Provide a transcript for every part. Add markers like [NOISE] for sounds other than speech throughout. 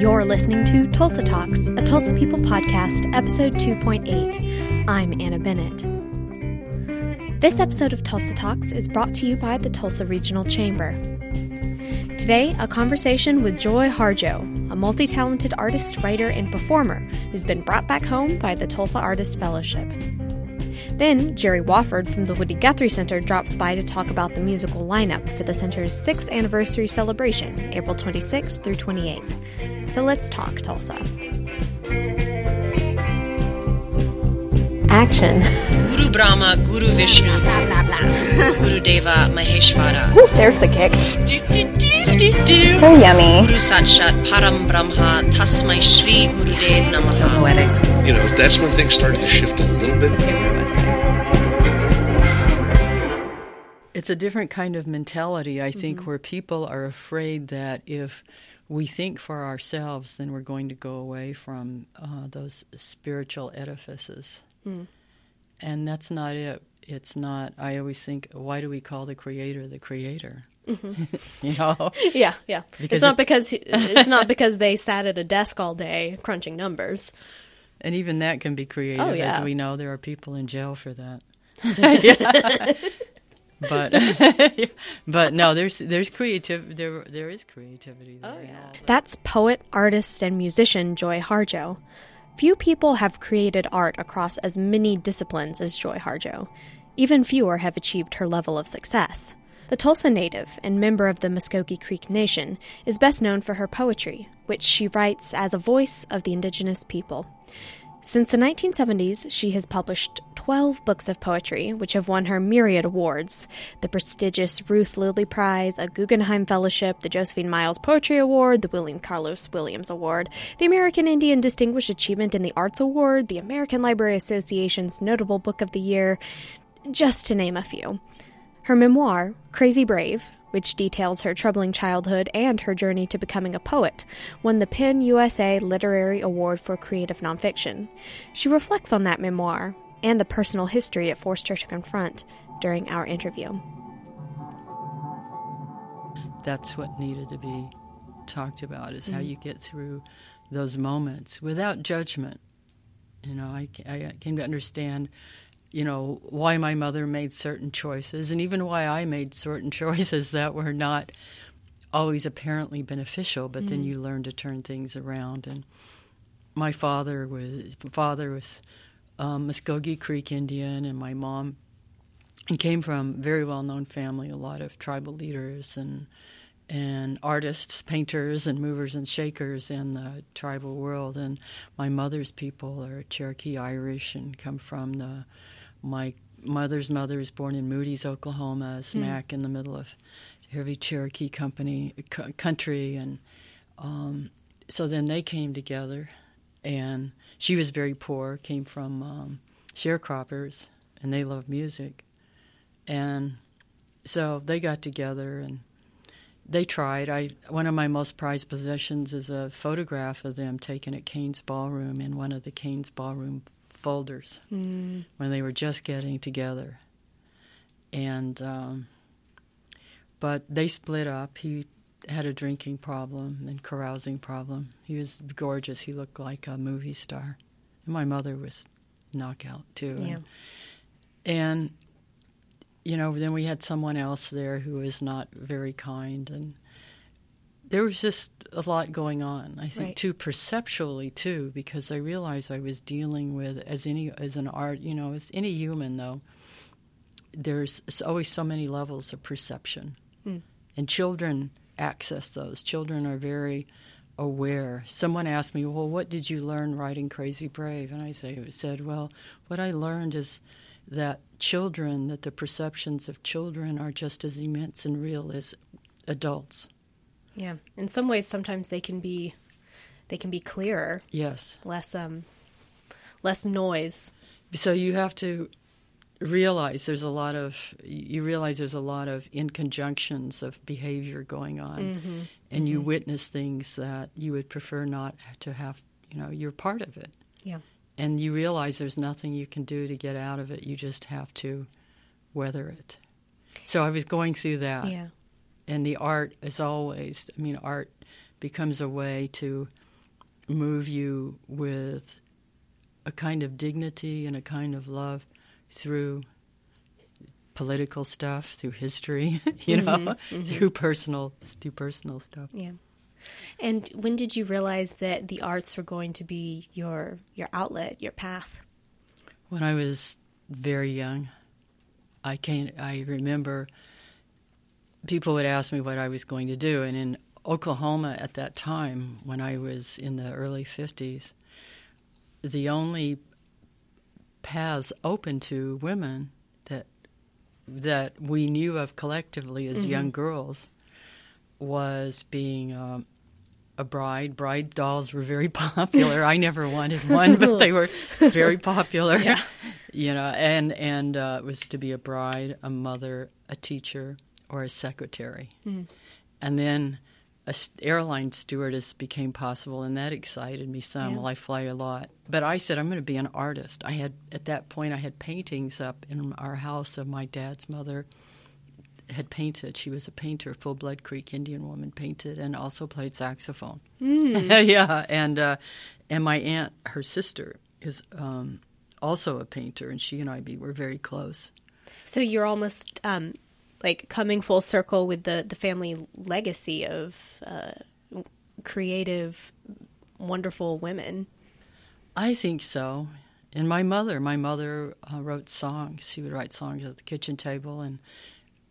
You're listening to Tulsa Talks, a Tulsa People podcast, episode 2.8. I'm Anna Bennett. This episode of Tulsa Talks is brought to you by the Tulsa Regional Chamber. Today, a conversation with Joy Harjo, a multi talented artist, writer, and performer who's been brought back home by the Tulsa Artist Fellowship. Then, Jerry Wofford from the Woody Guthrie Center drops by to talk about the musical lineup for the center's sixth anniversary celebration, April 26th through 28th. So let's talk Tulsa. Action. Guru Brahma, Guru Vishnu, Blah, blah, blah. Guru Deva, Maheshvara. Woo, there's the kick. So yummy. Guru Sakshat Param Brahma, Tasmai Shri Gurudev Namaha. So poetic. you know, that's when things started to shift a little bit. It's a different kind of mentality, I think, Mm-hmm. where people are afraid that if we think for ourselves, then we're going to go away from uh, those spiritual edifices. Hmm. And that's not it. It's not, I always think, why do we call the creator the creator? [LAUGHS] you know? [LAUGHS] Yeah, yeah. Because it's not it- because [LAUGHS] it's not because they sat at a desk all day crunching numbers. And even that can be creative, Oh, yeah. as we know there are people in jail for that. Yeah. But [LAUGHS] [LAUGHS] but no, there's there's creative there there is creativity there. Oh yeah. That's poet, artist, and musician Joy Harjo. Few people have created art across as many disciplines as Joy Harjo. Even fewer have achieved her level of success. The Tulsa native and member of the Muskogee Creek Nation is best known for her poetry, which she writes as a voice of the indigenous people. Since the 1970s, she has published 12 books of poetry, which have won her myriad awards the prestigious Ruth Lilly Prize, a Guggenheim Fellowship, the Josephine Miles Poetry Award, the William Carlos Williams Award, the American Indian Distinguished Achievement in the Arts Award, the American Library Association's Notable Book of the Year, just to name a few. Her memoir, Crazy Brave, which details her troubling childhood and her journey to becoming a poet, won the PEN USA Literary Award for Creative Nonfiction. She reflects on that memoir and the personal history it forced her to confront during our interview. That's what needed to be talked about is how Mm-hmm. you get through those moments without judgment. You know, I, I came to understand, you know, why my mother made certain choices and even why I made certain [LAUGHS] choices that were not always apparently beneficial, but then you learn to turn things around. And my father was father was um, Muskogee Creek Indian, and my mom and came from a very well known family, a lot of tribal leaders and and artists, painters, and movers and shakers in the tribal world. And my mother's people are Cherokee Irish and come from the my mother's mother is born in Moody's, Oklahoma, smack in the middle of heavy Cherokee company c- country, and um, so then they came together, and she was very poor, came from um, sharecroppers, and they loved music, and so they got together and they tried. I one of my most prized possessions is a photograph of them taken at Cain's Ballroom in one of the Cain's Ballroom folders when they were just getting together, and um, but they split up. He had a drinking problem and carousing problem. He was gorgeous. He looked like a movie star, and my mother was knockout too. Yeah. And, and you know, then we had someone else there who was not very kind, and there was just a lot going on. I think Right. too perceptually too, because I realized I was dealing with as any as an art, you know, as any human though. There's always so many levels of perception, hmm. and children access those. Children are very aware. Someone asked me, "Well, what did you learn writing Crazy Brave?" And I say, said, "Well, what I learned is that children, that the perceptions of children are just as immense and real as adults." Yeah. In some ways sometimes they can be they can be clearer, Yes. less um less noise. So you have to realize there's a lot of you realize there's a lot of inconjunctions of behavior going on and you witness things that you would prefer not to have you know you're part of it Yeah. and you realize there's nothing you can do to get out of it you just have to weather it so i was going through that Yeah. And the art is always i mean art becomes a way to move you with a kind of dignity and a kind of love through political stuff, through history, [LAUGHS] you know, mm-hmm, mm-hmm. through personal through personal stuff. Yeah. And when did you realize that the arts were going to be your your outlet, your path? When I was very young. I can I remember people would ask me what I was going to do and in Oklahoma at that time when I was in the early 50s the only paths open to women that that we knew of collectively as mm-hmm. young girls was being um, a bride. Bride dolls were very [LAUGHS] popular. I never wanted one, but they were [LAUGHS] very popular. Yeah. you know, and and uh, it was to be a bride, a mother, a teacher, or a secretary, mm. and then a airline stewardess became possible, and that excited me some. Yeah. Well, I fly a lot, but I said I'm going to be an artist. I had at that point I had paintings up in our house of my dad's mother had painted. She was a painter, full blood Creek Indian woman, painted and also played saxophone. Mm. [LAUGHS] yeah, and uh, and my aunt, her sister, is um, also a painter, and she and I be were very close. So you're almost um, like coming full circle with the the family legacy of uh, creative, wonderful women. I think so. And my mother, my mother uh, wrote songs. She would write songs at the kitchen table, and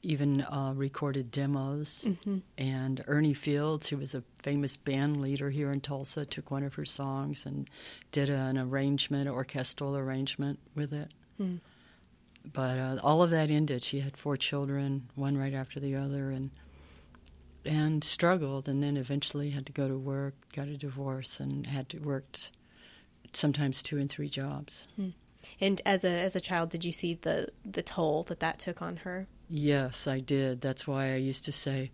even uh, recorded demos. Mm-hmm. And Ernie Fields, who was a famous band leader here in Tulsa, took one of her songs and did an arrangement, an orchestral arrangement with it. Mm. But uh, all of that ended. She had four children, one right after the other, and and struggled, and then eventually had to go to work, got a divorce, and had to worked sometimes two and three jobs. Mm. And as a as a child, did you see the the toll that that took on her? Yes, I did. That's why I used to say,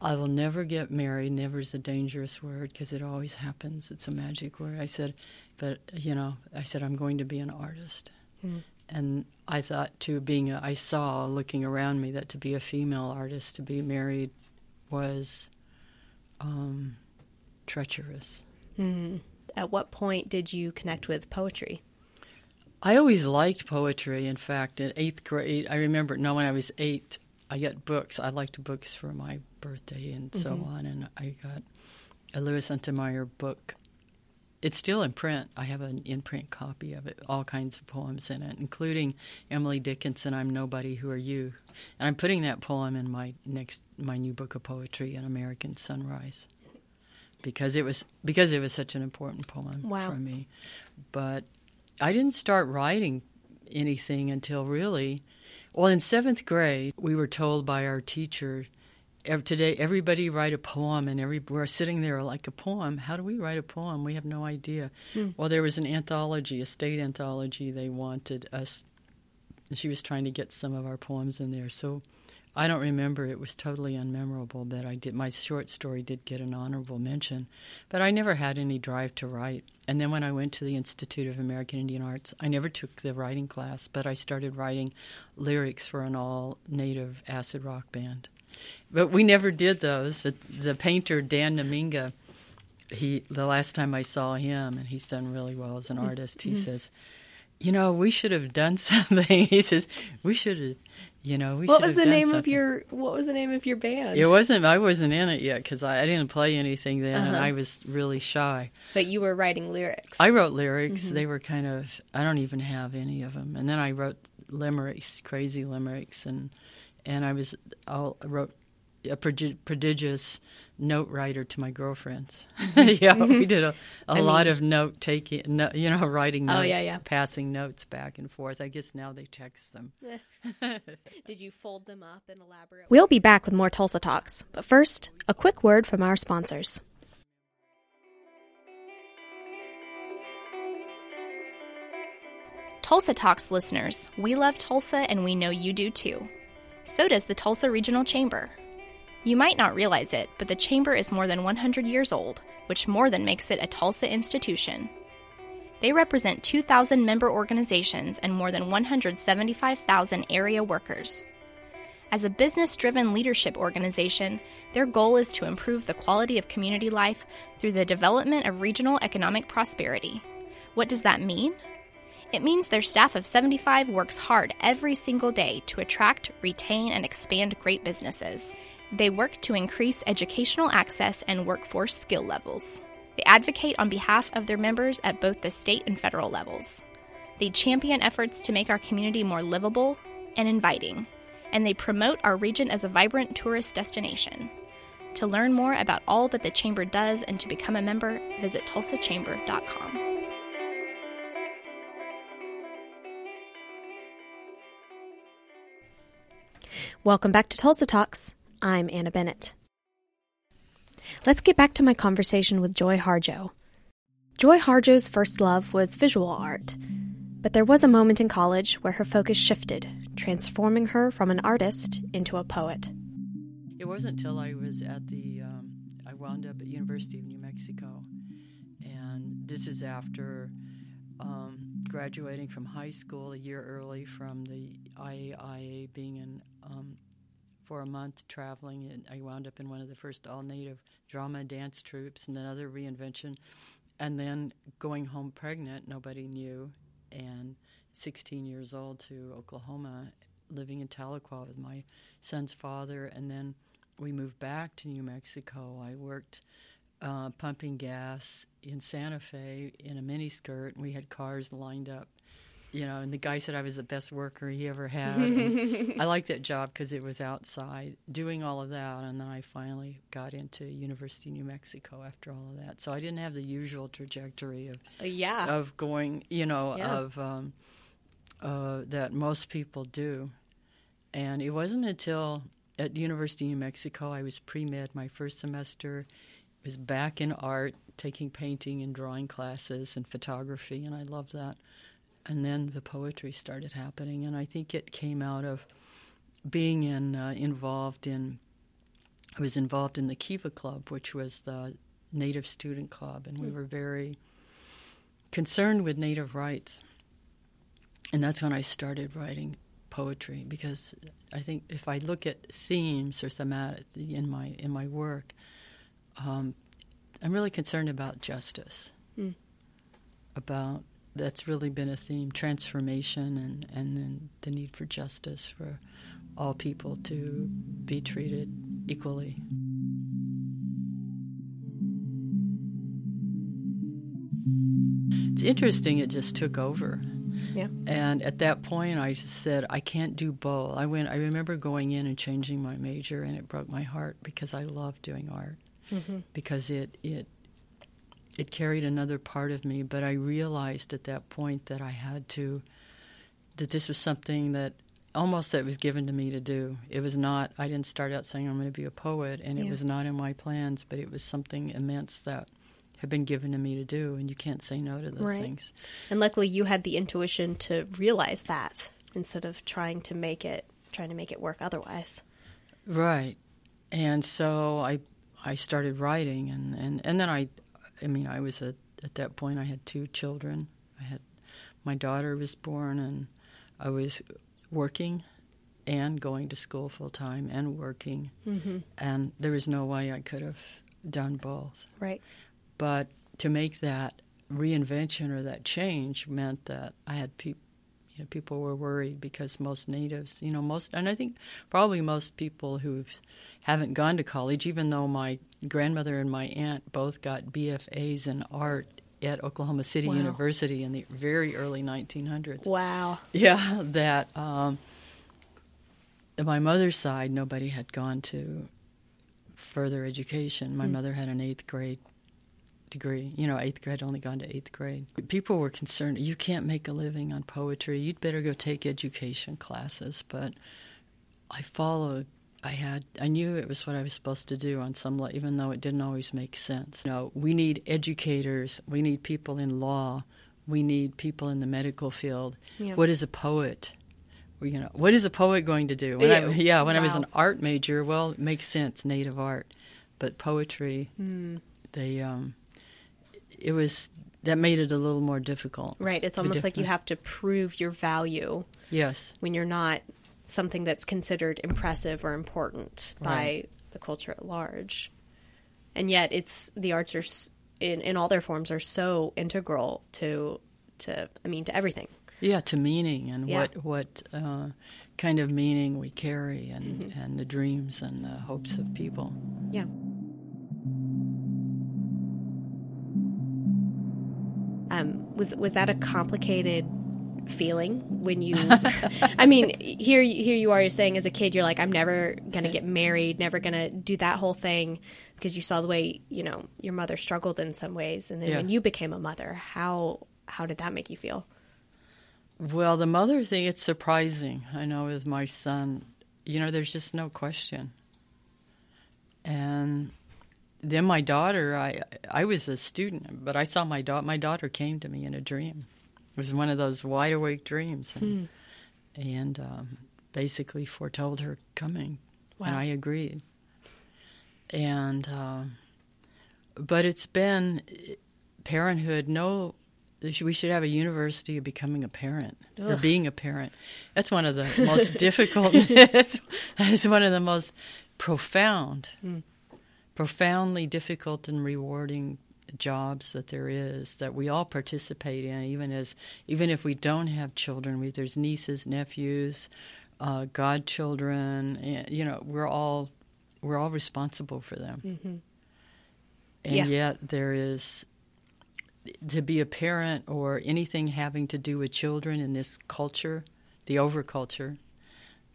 I will never get married. Never is a dangerous word because it always happens. It's a magic word. I said, but, you know, I said, I'm going to be an artist. Mm. And I thought, too, being a, I saw looking around me that to be a female artist, to be married was um, treacherous. Mm. At what point did you connect with poetry? I always liked poetry. In fact, in eighth grade, I remember, no, when I was eight, I got books. I liked books for my birthday and mm-hmm. so on. And I got a Louis Untermeyer book. It's still in print. I have an in print copy of it, all kinds of poems in it, including Emily Dickinson, I'm Nobody, Who Are You? And I'm putting that poem in my next, my new book of poetry, An American Sunrise. Because it was because it was such an important poem wow. for me, but I didn't start writing anything until really, well, in seventh grade, we were told by our teacher, today everybody write a poem, and every we're sitting there like a poem. How do we write a poem? We have no idea. Hmm. Well, there was an anthology, a state anthology. They wanted us. She was trying to get some of our poems in there, so I don't remember. It was totally unmemorable that I did. My short story did get an honorable mention, but I never had any drive to write. And then when I went to the Institute of American Indian Arts, I never took the writing class, but I started writing lyrics for an all native acid rock band. But we never did those. But the painter Dan Namingha, he the last time I saw him, and he's done really well as an mm-hmm. artist. He mm-hmm. says, "You know, we should have done [LAUGHS] something." he says, "We should have." You know, what was the name something. of your What was the name of your band? It wasn't. I wasn't in it yet because I, I, didn't play anything then, uh-huh. and I was really shy. But you were writing lyrics. I wrote lyrics. Mm-hmm. They were kind of. I don't even have any of them. And then I wrote limericks, crazy limericks, and and I was. I wrote a prodigious note writer to my girlfriends. [LAUGHS] Mm-hmm. yeah, we mm-hmm. did a, a lot mean, of note taking, no, you know, [LAUGHS] writing notes, oh, yeah, yeah. passing notes back and forth. I guess now they text them. [LAUGHS] did you fold them up and elaborate? We'll be back with more Tulsa Talks, but first, a quick word from our sponsors. Tulsa Talks listeners, we love Tulsa and we know you do too. So does the Tulsa Regional Chamber. You might not realize it, but the Chamber is more than 100 years old, which more than makes it a Tulsa institution. They represent 2,000 member organizations and more than 175,000 area workers. As a business driven leadership organization, their goal is to improve the quality of community life through the development of regional economic prosperity. What does that mean? It means their staff of 75 works hard every single day to attract, retain, and expand great businesses. They work to increase educational access and workforce skill levels. They advocate on behalf of their members at both the state and federal levels. They champion efforts to make our community more livable and inviting, and they promote our region as a vibrant tourist destination. To learn more about all that the Chamber does and to become a member, visit tulsachamber.com. Welcome back to Tulsa Talks. I'm Anna Bennett. Let's get back to my conversation with Joy Harjo. Joy Harjo's first love was visual art, but there was a moment in college where her focus shifted, transforming her from an artist into a poet. It wasn't until I was at the, um, I wound up at University of New Mexico, and this is after um, graduating from high school a year early from the IAIA being an um, for a month traveling. And I wound up in one of the first all native drama dance troupes and another reinvention. And then going home pregnant, nobody knew. And 16 years old to Oklahoma, living in Tahlequah with my son's father. And then we moved back to New Mexico. I worked uh, pumping gas in Santa Fe in a miniskirt, and we had cars lined up. You know, and the guy said I was the best worker he ever had. [LAUGHS] I liked that job because it was outside, doing all of that, and then I finally got into University of New Mexico after all of that. So I didn't have the usual trajectory of Uh, yeah. of going, you know, Yeah. of um, uh, that most people do. And it wasn't until at University of New Mexico I was pre med my first semester, was back in art, taking painting and drawing classes and photography, and I loved that. And then the poetry started happening, and I think it came out of being in uh, involved in. I was involved in the Kiva Club, which was the Native Student Club, and we were very concerned with Native rights. And that's when I started writing poetry because I think if I look at themes or thematic in my in my work, um, I'm really concerned about justice. About that's really been a theme: transformation and and then the need for justice for all people to be treated equally. It's interesting. It just took over. Yeah. And at that point, I just said, I can't do both. I went. I remember going in and changing my major, and it broke my heart because I love doing art mm-hmm. because it it it carried another part of me. But I realized at that point that I had to that this was something that almost that was given to me to do. It was not. I didn't start out saying I'm going to be a poet, and it was not in my plans. But it was something immense that had been given to me to do, and you can't say no to those Right. things. And luckily, you had the intuition to realize that instead of trying to make it trying to make it work otherwise. Right. And so I I started writing and, and, and then I I mean I was at, at that point I had two children. I had my daughter was born and I was working and going to school full time and working. Mm-hmm. And there was no way I could have done both. Right. But to make that reinvention or that change meant that I had people you know, people were worried because most natives, you know, most, and I think probably most people who haven't gone to college, even though my grandmother and my aunt both got BFAs in art at Oklahoma City Wow. University in the very early 1900s. Wow. Yeah, that um, my mother's side, nobody had gone to further education. My mother had an eighth grade degree. You know, eighth grade, only gone to eighth grade. People were concerned, you can't make a living on poetry. You'd better go take education classes. But I followed. I had. I knew it was what I was supposed to do on some level, even though it didn't always make sense. You know, we need educators. We need people in law. We need people in the medical field. Yeah. What is a poet? You know, what is a poet going to do? When I, yeah, when I was an art major, well, it makes sense, native art, but poetry, Hmm. they, um, it was that made it a little more difficult. Right. It's almost like you have to prove your value Yes, when you're not something that's considered impressive or important by the culture at large. And yet, it's the arts are in in all their forms are so integral to to I mean to everything. Yeah, to meaning and Yeah. what what uh, kind of meaning we carry, and and the dreams and the hopes of people. Yeah. Um, was was that a complicated feeling when you? [LAUGHS] I mean, here here you are. You're saying as a kid, you're like, I'm never gonna get married, never gonna do that whole thing, because you saw the way you know your mother struggled in some ways, and then Yeah. when you became a mother, how how did that make you feel? Well, the mother thing, it's surprising. I know with my son, you know, there's just no question. And then my daughter, I I was a student, but I saw my daughter. My daughter came to me in a dream. It was one of those wide awake dreams, and, and um, basically foretold her coming, and I agreed. And um, but it's been parenthood. No, we should have a university of becoming a parent or being a parent. That's one of the [LAUGHS] most difficult. [LAUGHS] it's one of the most profound, profoundly difficult and rewarding jobs that there is that we all participate in. Even as even if we don't have children, we, there's nieces, nephews, uh, godchildren. and, You know, we're all we're all responsible for them. And Yeah. yet there is to be a parent or anything having to do with children in this culture, the overculture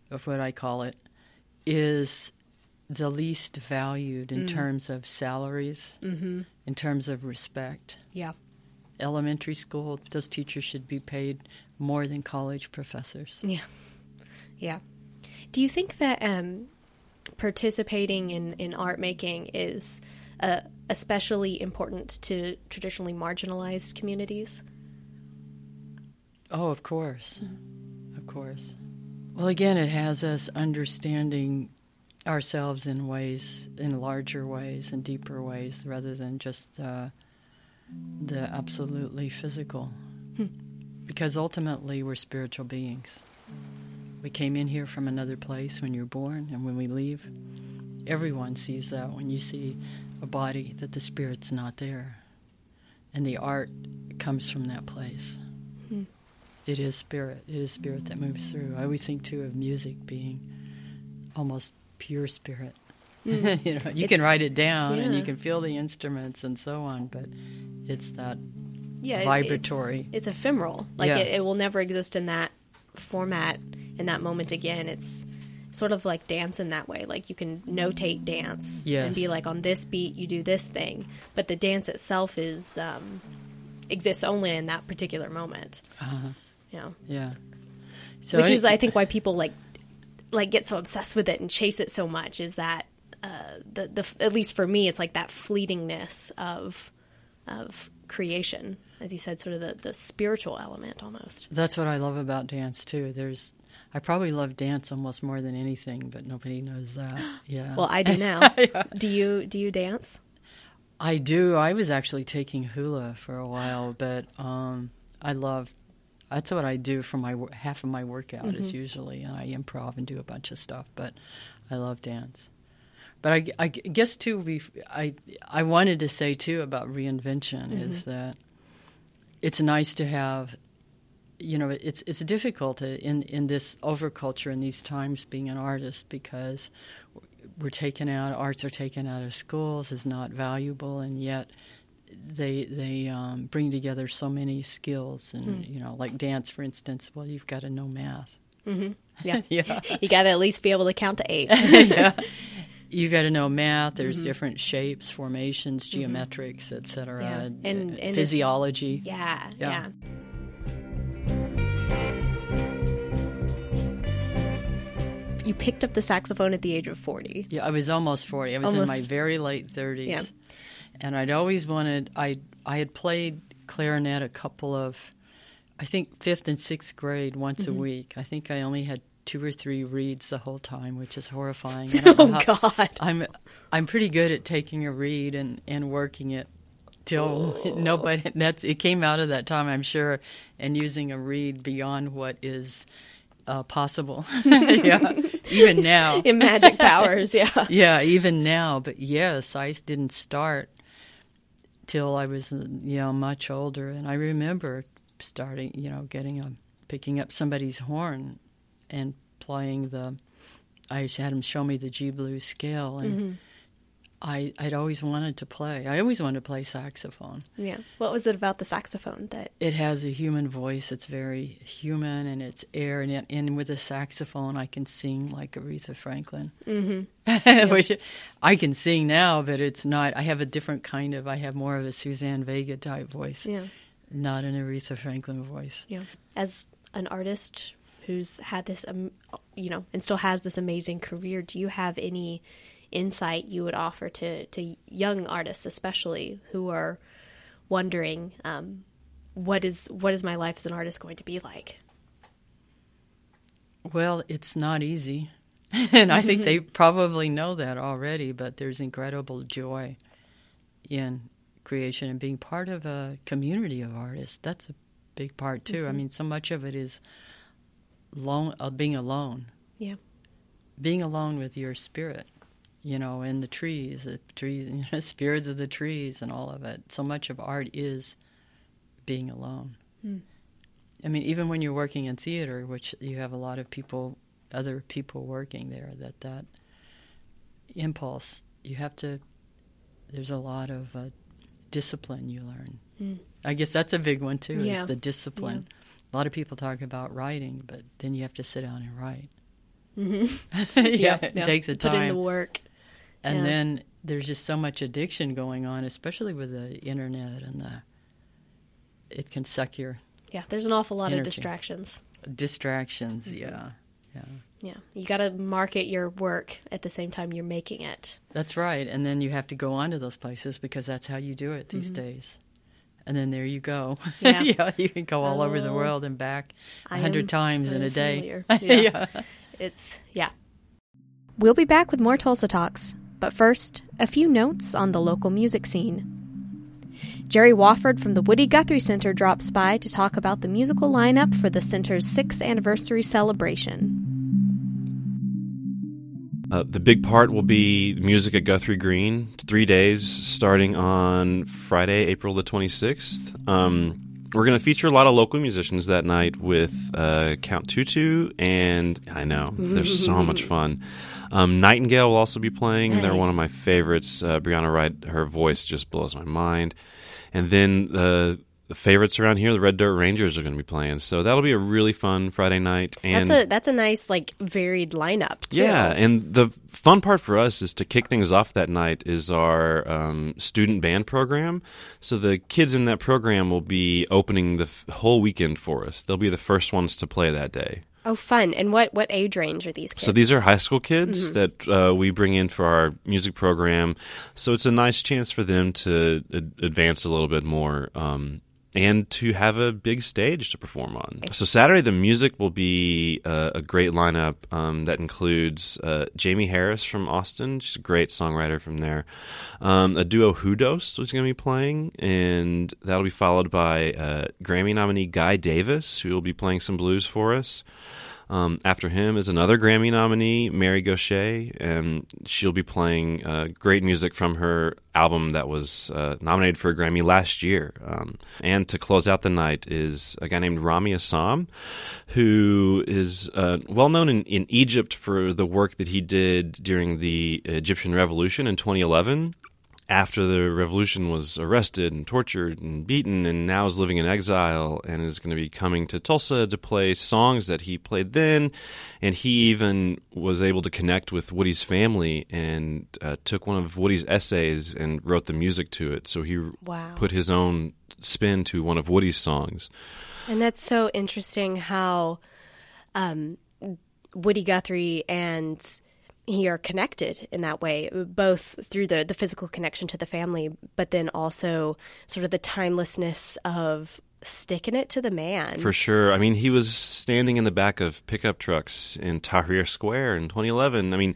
of what I call it, is the least valued in terms of salaries, Mm-hmm. In terms of respect. Yeah. Elementary school, those teachers should be paid more than college professors. Yeah. Yeah. Do you think that um, participating in, in art making is uh, especially important to traditionally marginalized communities? Oh, of course. Of course. Well, again, it has us understanding ourselves in ways, in larger ways and deeper ways, rather than just the, the absolutely physical. Hmm. Because ultimately, we're spiritual beings. We came in here from another place when you're born, and when we leave, everyone sees that when you see a body, that the spirit's not there. And the art comes from that place. Hmm. It is spirit. It is spirit that moves through. I always think too of music being almost pure spirit. [LAUGHS] you know, you can write it down and you can feel the instruments and so on, but it's that Yeah, Vibratory. It's, it's ephemeral. Like Yeah. it, it will never exist in that format in that moment again. It's sort of like dance in that way. Like you can notate dance and be like, on this beat you do this thing, but the dance itself is um, exists only in that particular moment. uh, You know, yeah. So which any- is I think why people like like get so obsessed with it and chase it so much is that uh, the the at least for me it's like that fleetingness of of creation as you said sort of the, the spiritual element almost that's what I love about dance too. There's I probably love dance almost more than anything, but nobody knows that. [GASPS] Yeah. well I do now [LAUGHS] do you do you dance I do. I was actually taking hula for a while, but um, I love. That's what I do for my half of my workout is mm-hmm. usually, and I improv and do a bunch of stuff. But I love dance. But I, I guess too, we I I wanted to say too about reinvention is mm-hmm. that it's nice to have. You know, it's it's difficult in in this overculture in these times being an artist because we're taken out arts are taken out of schools is not valuable and yet they they um, bring together so many skills and hmm. you know like dance for instance well you've got to know math. Mm-hmm. [LAUGHS] Yeah. Yeah. You got to at least be able to count to eight. [LAUGHS] Yeah. You got to know math there's mm-hmm. different shapes formations mm-hmm. geometrics etc Yeah. And- uh, and it's- physiology. Yeah Yeah. yeah. You picked up the saxophone at the age of 40 Yeah, I was almost 40. I was in my very late 30s. Yeah. And I'd always wanted I I had played clarinet a couple of I think 5th and 6th grade once Mm-hmm. a week. I think I only had two or three reeds the whole time, which is horrifying. [LAUGHS] I don't know oh how- god I'm I'm pretty good at taking a reed and and working it till [LAUGHS] nobody that's it came out of that time I'm sure and using a reed beyond what is uh, possible. [LAUGHS] yeah, even now. In magic powers, yeah. yeah, even now. But yes, I didn't start till I was you know much older, and I remember starting, you know, getting a picking up somebody's horn and playing the. I had him show me the G blues scale, and Mm-hmm. I I'd always wanted to play. I always wanted to play saxophone. Yeah. What was it about the saxophone that It has a human voice. It's very human, and it's air. And, it, and with a saxophone, I can sing like Aretha Franklin, mm-hmm. [LAUGHS] which I can sing now, but it's not. I have a different kind of. I have more of a Suzanne Vega type voice, Yeah. not an Aretha Franklin voice. Yeah. As an artist who's had this, um, you know, and still has this amazing career, do you have any insight you would offer to, to young artists, especially who are wondering, um, what is what is my life as an artist going to be like? Well, it's not easy. [LAUGHS] and I think they probably know that already, but there's incredible joy in creation and being part of a community of artists. That's a big part too. I mean, so much of it is lone, uh, being alone, Yeah. being alone with your spirit, you know, in the trees, the trees, [LAUGHS] you know, spirits of the trees, and all of it. So much of art is being alone. I mean, even when you're working in theater, which you have a lot of people, other people working there, that that impulse, you have to. There's a lot of uh, discipline you learn. I guess that's a big one too. Yeah. Is the discipline. A lot of people talk about writing, but then you have to sit down and write. Mm-hmm. [LAUGHS] yeah, it takes the Put in the work. And Yeah. then there's just so much addiction going on, especially with the internet and the. It can suck your Yeah. There's an awful lot of distractions. distractions. Mm-hmm. Yeah, yeah, Yeah. You got to market your work at the same time you're making it. that's right. And then you have to go on to those places because that's how you do it these days. And then there you go. [LAUGHS] Mm-hmm. Yeah. you can go all over the Oh. world and back a hundred times in a day. familiar. [LAUGHS] Yeah. It's, yeah. We'll be back with more Tulsa Talks, but first, a few notes on the local music scene. Jerry Wofford from the Woody Guthrie Center drops by to talk about the musical lineup for the center's sixth anniversary celebration. Uh, the big part will be music at Guthrie Green, three days starting on Friday, April the 26th. Um, we're going to feature a lot of local musicians that night with uh, Count Tutu, and I know, they're so much [LAUGHS] fun. Um, Nightingale will also be playing. They're one of my favorites. Uh, Brianna Wright, her voice just blows my mind. And then uh, the favorites around here, the Red Dirt Rangers, are going to be playing. So that'll be a really fun Friday night. And That's a that's a nice like varied lineup too. yeah, and the fun part for us is to kick things off that night is our um, student band program. So the kids in that program will be opening the f- whole weekend for us. They'll be the first ones to play that day. Oh, fun! And what what age range are these kids? So these are high school kids that uh, we bring in for our music program. So it's a nice chance for them to ad- advance a little bit more. Um, and to have a big stage to perform on. So Saturday, the music will be uh, a great lineup um, that includes uh, Jamie Harris from Austin. She's a great songwriter from there. Um, a duo Hudost is going to be playing, and that'll be followed by uh, Grammy nominee Guy Davis, who will be playing some blues for us. Um, after him is another Grammy nominee, Mary Gauthier, and she'll be playing uh, great music from her album that was uh, nominated for a Grammy last year. Um, and to close out the night is a guy named Ramy Essam, who is uh, well known in, in Egypt for the work that he did during the Egyptian Revolution in 2011 after the revolution was arrested and tortured and beaten and now is living in exile and is going to be coming to Tulsa to play songs that he played then. And he even was able to connect with Woody's family and uh, took one of Woody's essays and wrote the music to it. So he Wow. put his own spin to one of Woody's songs. And that's so interesting how um, Woody Guthrie and he are connected in that way, both through the, the physical connection to the family, but then also sort of the timelessness of sticking it to the man. For sure. I mean, he was standing in the back of pickup trucks in Tahrir Square in 2011. I mean,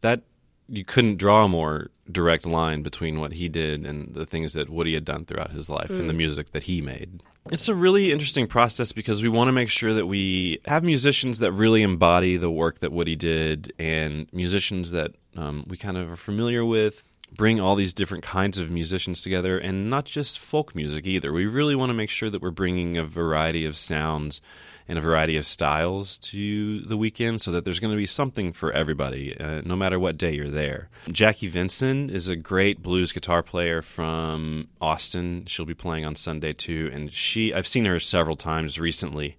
that you couldn't draw a more direct line between what he did and the things that Woody had done throughout his life and the mm. music that he made. It's a really interesting process because we want to make sure that we have musicians that really embody the work that Woody did and musicians that um, we kind of are familiar with. Bring all these different kinds of musicians together and not just folk music either. We really want to make sure that we're bringing a variety of sounds and a variety of styles to the weekend so that there's going to be something for everybody, uh, no matter what day you're there. Jackie Venson is a great blues guitar player from Austin. She'll be playing on Sunday too, and she I've seen her several times recently.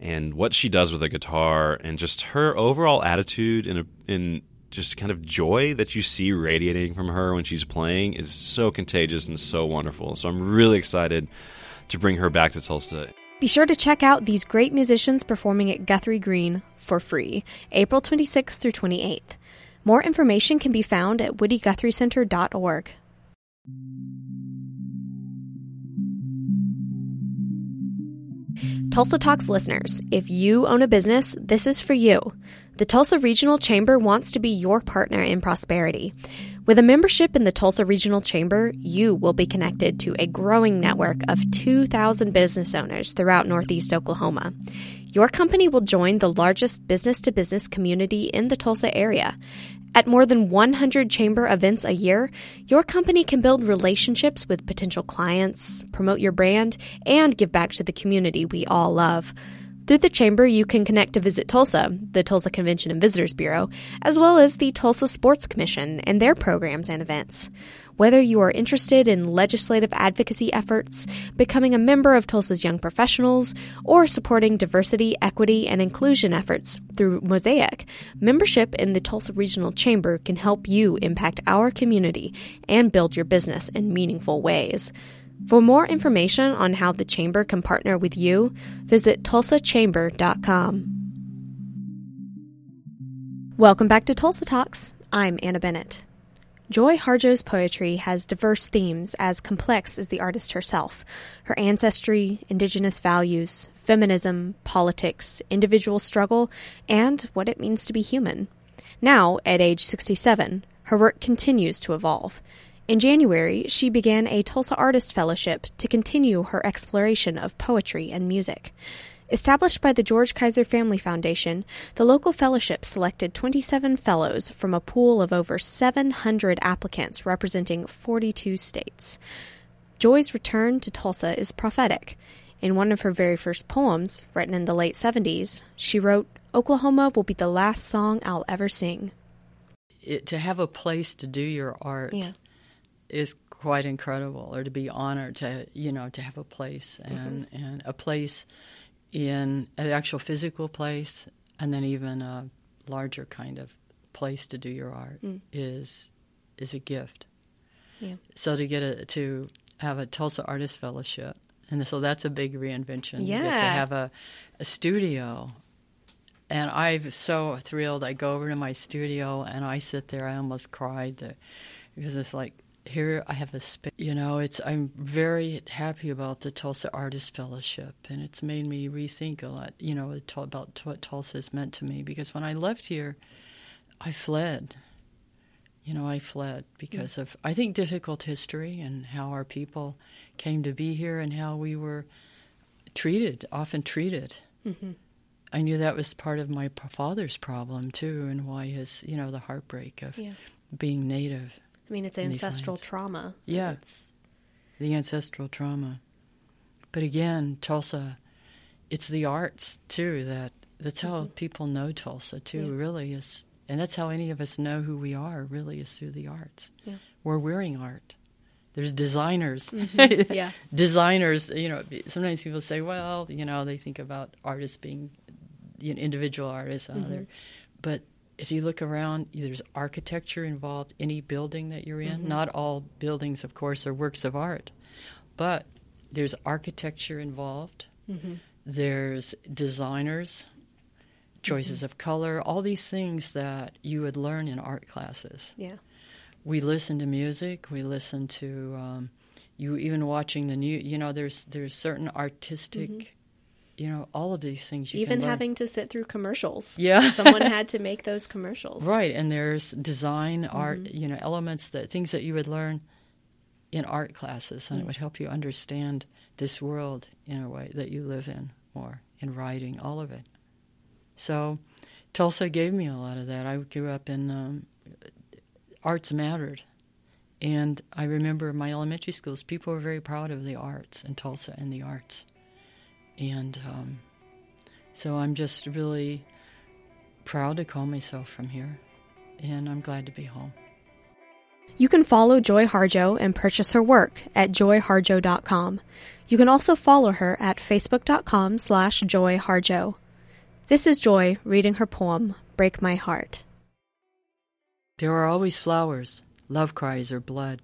And what she does with a guitar and just her overall attitude in a, in just kind of joy that you see radiating from her when she's playing is so contagious and so wonderful. So I'm really excited to bring her back to Tulsa. Be sure to check out these great musicians performing at Guthrie Green for free, April 26th through 28th. More information can be found at woodyguthrieCenter.org. Tulsa Talks listeners, if you own a business, this is for you. The Tulsa Regional Chamber wants to be your partner in prosperity. With a membership in the Tulsa Regional Chamber, you will be connected to a growing network of 2,000 business owners throughout Northeast Oklahoma. Your company will join the largest business to business community in the Tulsa area. At more than 100 chamber events a year, your company can build relationships with potential clients, promote your brand, and give back to the community we all love. Through the chamber, you can connect to Visit Tulsa, the Tulsa Convention and Visitors Bureau, as well as the Tulsa Sports Commission and their programs and events. Whether you are interested in legislative advocacy efforts, becoming a member of Tulsa's Young Professionals, or supporting diversity, equity, and inclusion efforts through Mosaic, membership in the Tulsa Regional Chamber can help you impact our community and build your business in meaningful ways. For more information on how the Chamber can partner with you, visit tulsachamber.com. Welcome back to Tulsa Talks. I'm Anna Bennett. Joy Harjo's poetry has diverse themes as complex as the artist herself. Her ancestry, indigenous values, feminism, politics, individual struggle, and what it means to be human. Now, at age 67, her work continues to evolve. In January, she began a Tulsa Artist Fellowship to continue her exploration of poetry and music. Established by the George Kaiser Family Foundation, the local fellowship selected 27 fellows from a pool of over 700 applicants representing 42 states. Joy's return to Tulsa is prophetic. In one of her very first poems, written in the late 70s, she wrote, Oklahoma will be the last song I'll ever sing. It, to have a place to do your art Yeah. Is quite incredible, or to be honored to you know to have a place mm-hmm. and and a place in an actual physical place, and then even a larger kind of place to do your art mm. is is a gift. Yeah. So to get a to have a Tulsa Artist Fellowship, and so that's a big reinvention. You get to have a a studio. And I'm so thrilled. I go over to my studio and I sit there. I almost cried the, because it's like here I have a space. You know, it's I'm very happy about the Tulsa Artist Fellowship, and it's made me rethink a lot. You know, about what Tulsa has meant to me. Because when I left here, I fled. You know, I fled because hmm. of I think difficult history and how our people came to be here and how we were treated, often treated. Mm-hmm. I knew that was part of my father's problem too, and why his, you know, the heartbreak of Yeah. being native, I mean, it's ancestral trauma. Yeah. It's, the ancestral trauma. But again, Tulsa, it's the arts too that that's how mm-hmm. people know Tulsa too. Yeah. Really is, and that's how any of us know who we are. Really is through the arts. Yeah. We're wearing art. There's designers. Mm-hmm. yeah. [LAUGHS] designers, you know, sometimes people say, well, you know, they think about artists being you know, individual artists, they're- mm-hmm. but if you look around, there's architecture involved. Any building that you're in, mm-hmm. not all buildings, of course, are works of art, but there's architecture involved. Mm-hmm. There's designers, choices mm-hmm. of color, all these things that you would learn in art classes Yeah. we listen to music. We listen to um, you even watching the new. You know, there's there's certain artistic you know, all of these things. You Even having to sit through commercials. Yeah. [LAUGHS] Someone had to make those commercials. Right, and there's design, art, you know, elements that things that you would learn in art classes, and it would help you understand this world in a way that you live in more in writing, all of it. So, Tulsa gave me a lot of that. I grew up in um, arts mattered, and I remember my elementary schools. People were very proud of the arts in Tulsa and the arts, and um, so I'm just really proud to call myself from here, and I'm glad to be home. You can follow Joy Harjo and purchase her work at joyharjo.com. You can also follow her at facebook.com slash joyharjo. This is Joy reading her poem, Break My Heart. There are always flowers, love cries, or blood.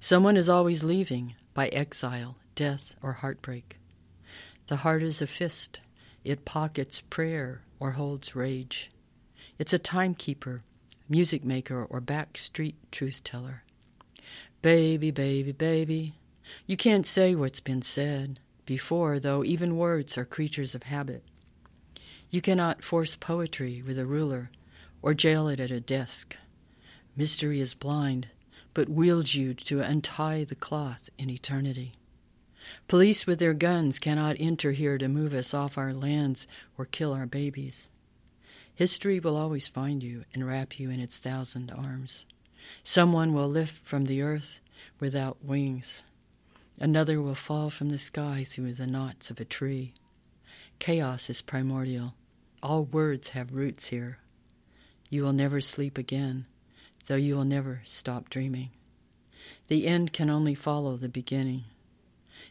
Someone is always leaving by exile, death, or heartbreak. The heart is a fist. It pockets prayer or holds rage. It's a timekeeper, music maker, or backstreet truth teller. Baby, baby, baby, you can't say what's been said before, though even words are creatures of habit. You cannot force poetry with a ruler or jail it at a desk. Mystery is blind, but wields you to untie the cloth in eternity. Police with their guns cannot enter here to move us off our lands or kill our babies. History will always find you and wrap you in its thousand arms. Someone will lift from the earth without wings. Another will fall from the sky through the knots of a tree. Chaos is primordial. All words have roots here. You will never sleep again, though you will never stop dreaming. The end can only follow the beginning,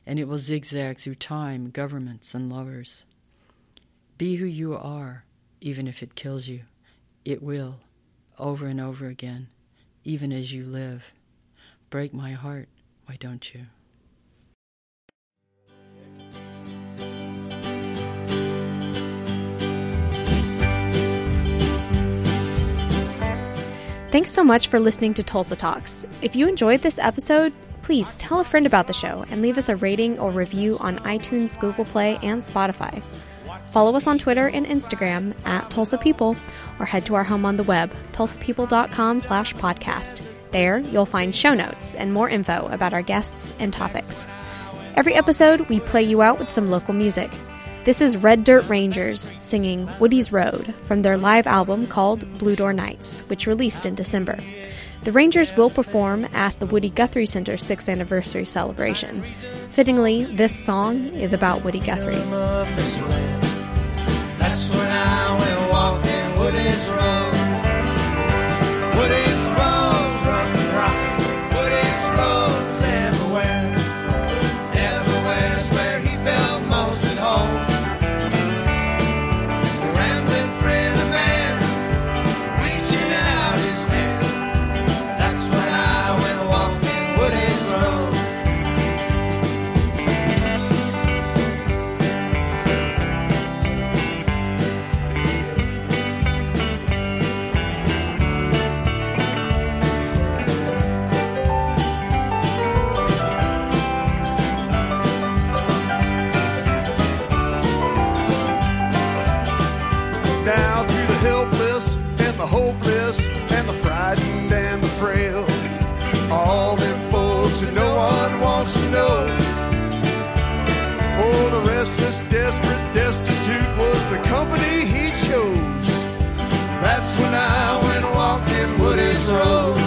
and it will zigzag through time, governments, and lovers. Be who you are, even if it kills you. It will, over and over again, even as you live. Break my heart, why don't you? Thanks so much for listening to Tulsa Talks. If you enjoyed this episode, please tell a friend about the show and leave us a rating or review on iTunes, Google Play, and Spotify. Follow us on Twitter and Instagram at Tulsa People or head to our home on the web, tulsapeople.com slash podcast. There, you'll find show notes and more info about our guests and topics. Every episode, we play you out with some local music. This is Red Dirt Rangers singing Woody's Road from their live album called Blue Door Nights, which released in December. The Rangers will perform at the Woody Guthrie Center's 6th anniversary celebration. Fittingly, this song is about Woody Guthrie. And the frightened and the frail. All them folks that no one wants to know. Oh, the restless, desperate, destitute was the company he chose. That's when I went walking Woody's Road.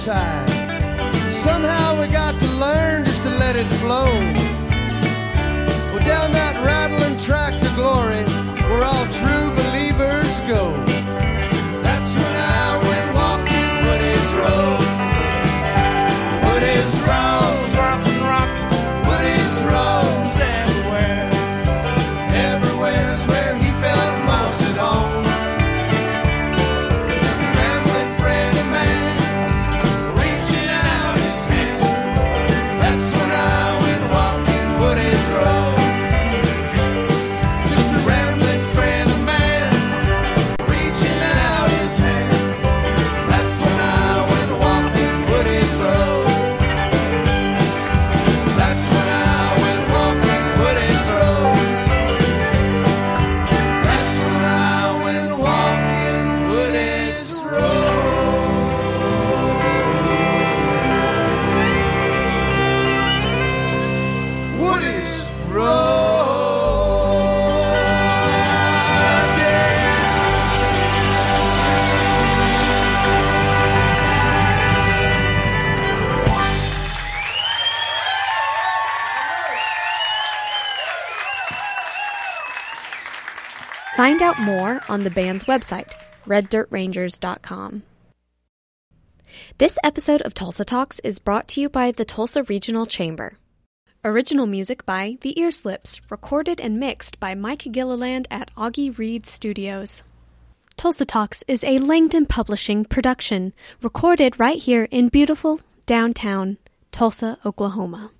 Inside. Somehow we got to learn just to let it flow. On the band's website, reddirtrangers.com. This episode of Tulsa Talks is brought to you by the Tulsa Regional Chamber. Original music by The Earslips, recorded and mixed by Mike Gilliland at Augie Reed Studios. Tulsa Talks is a Langdon Publishing production, recorded right here in beautiful downtown Tulsa, Oklahoma.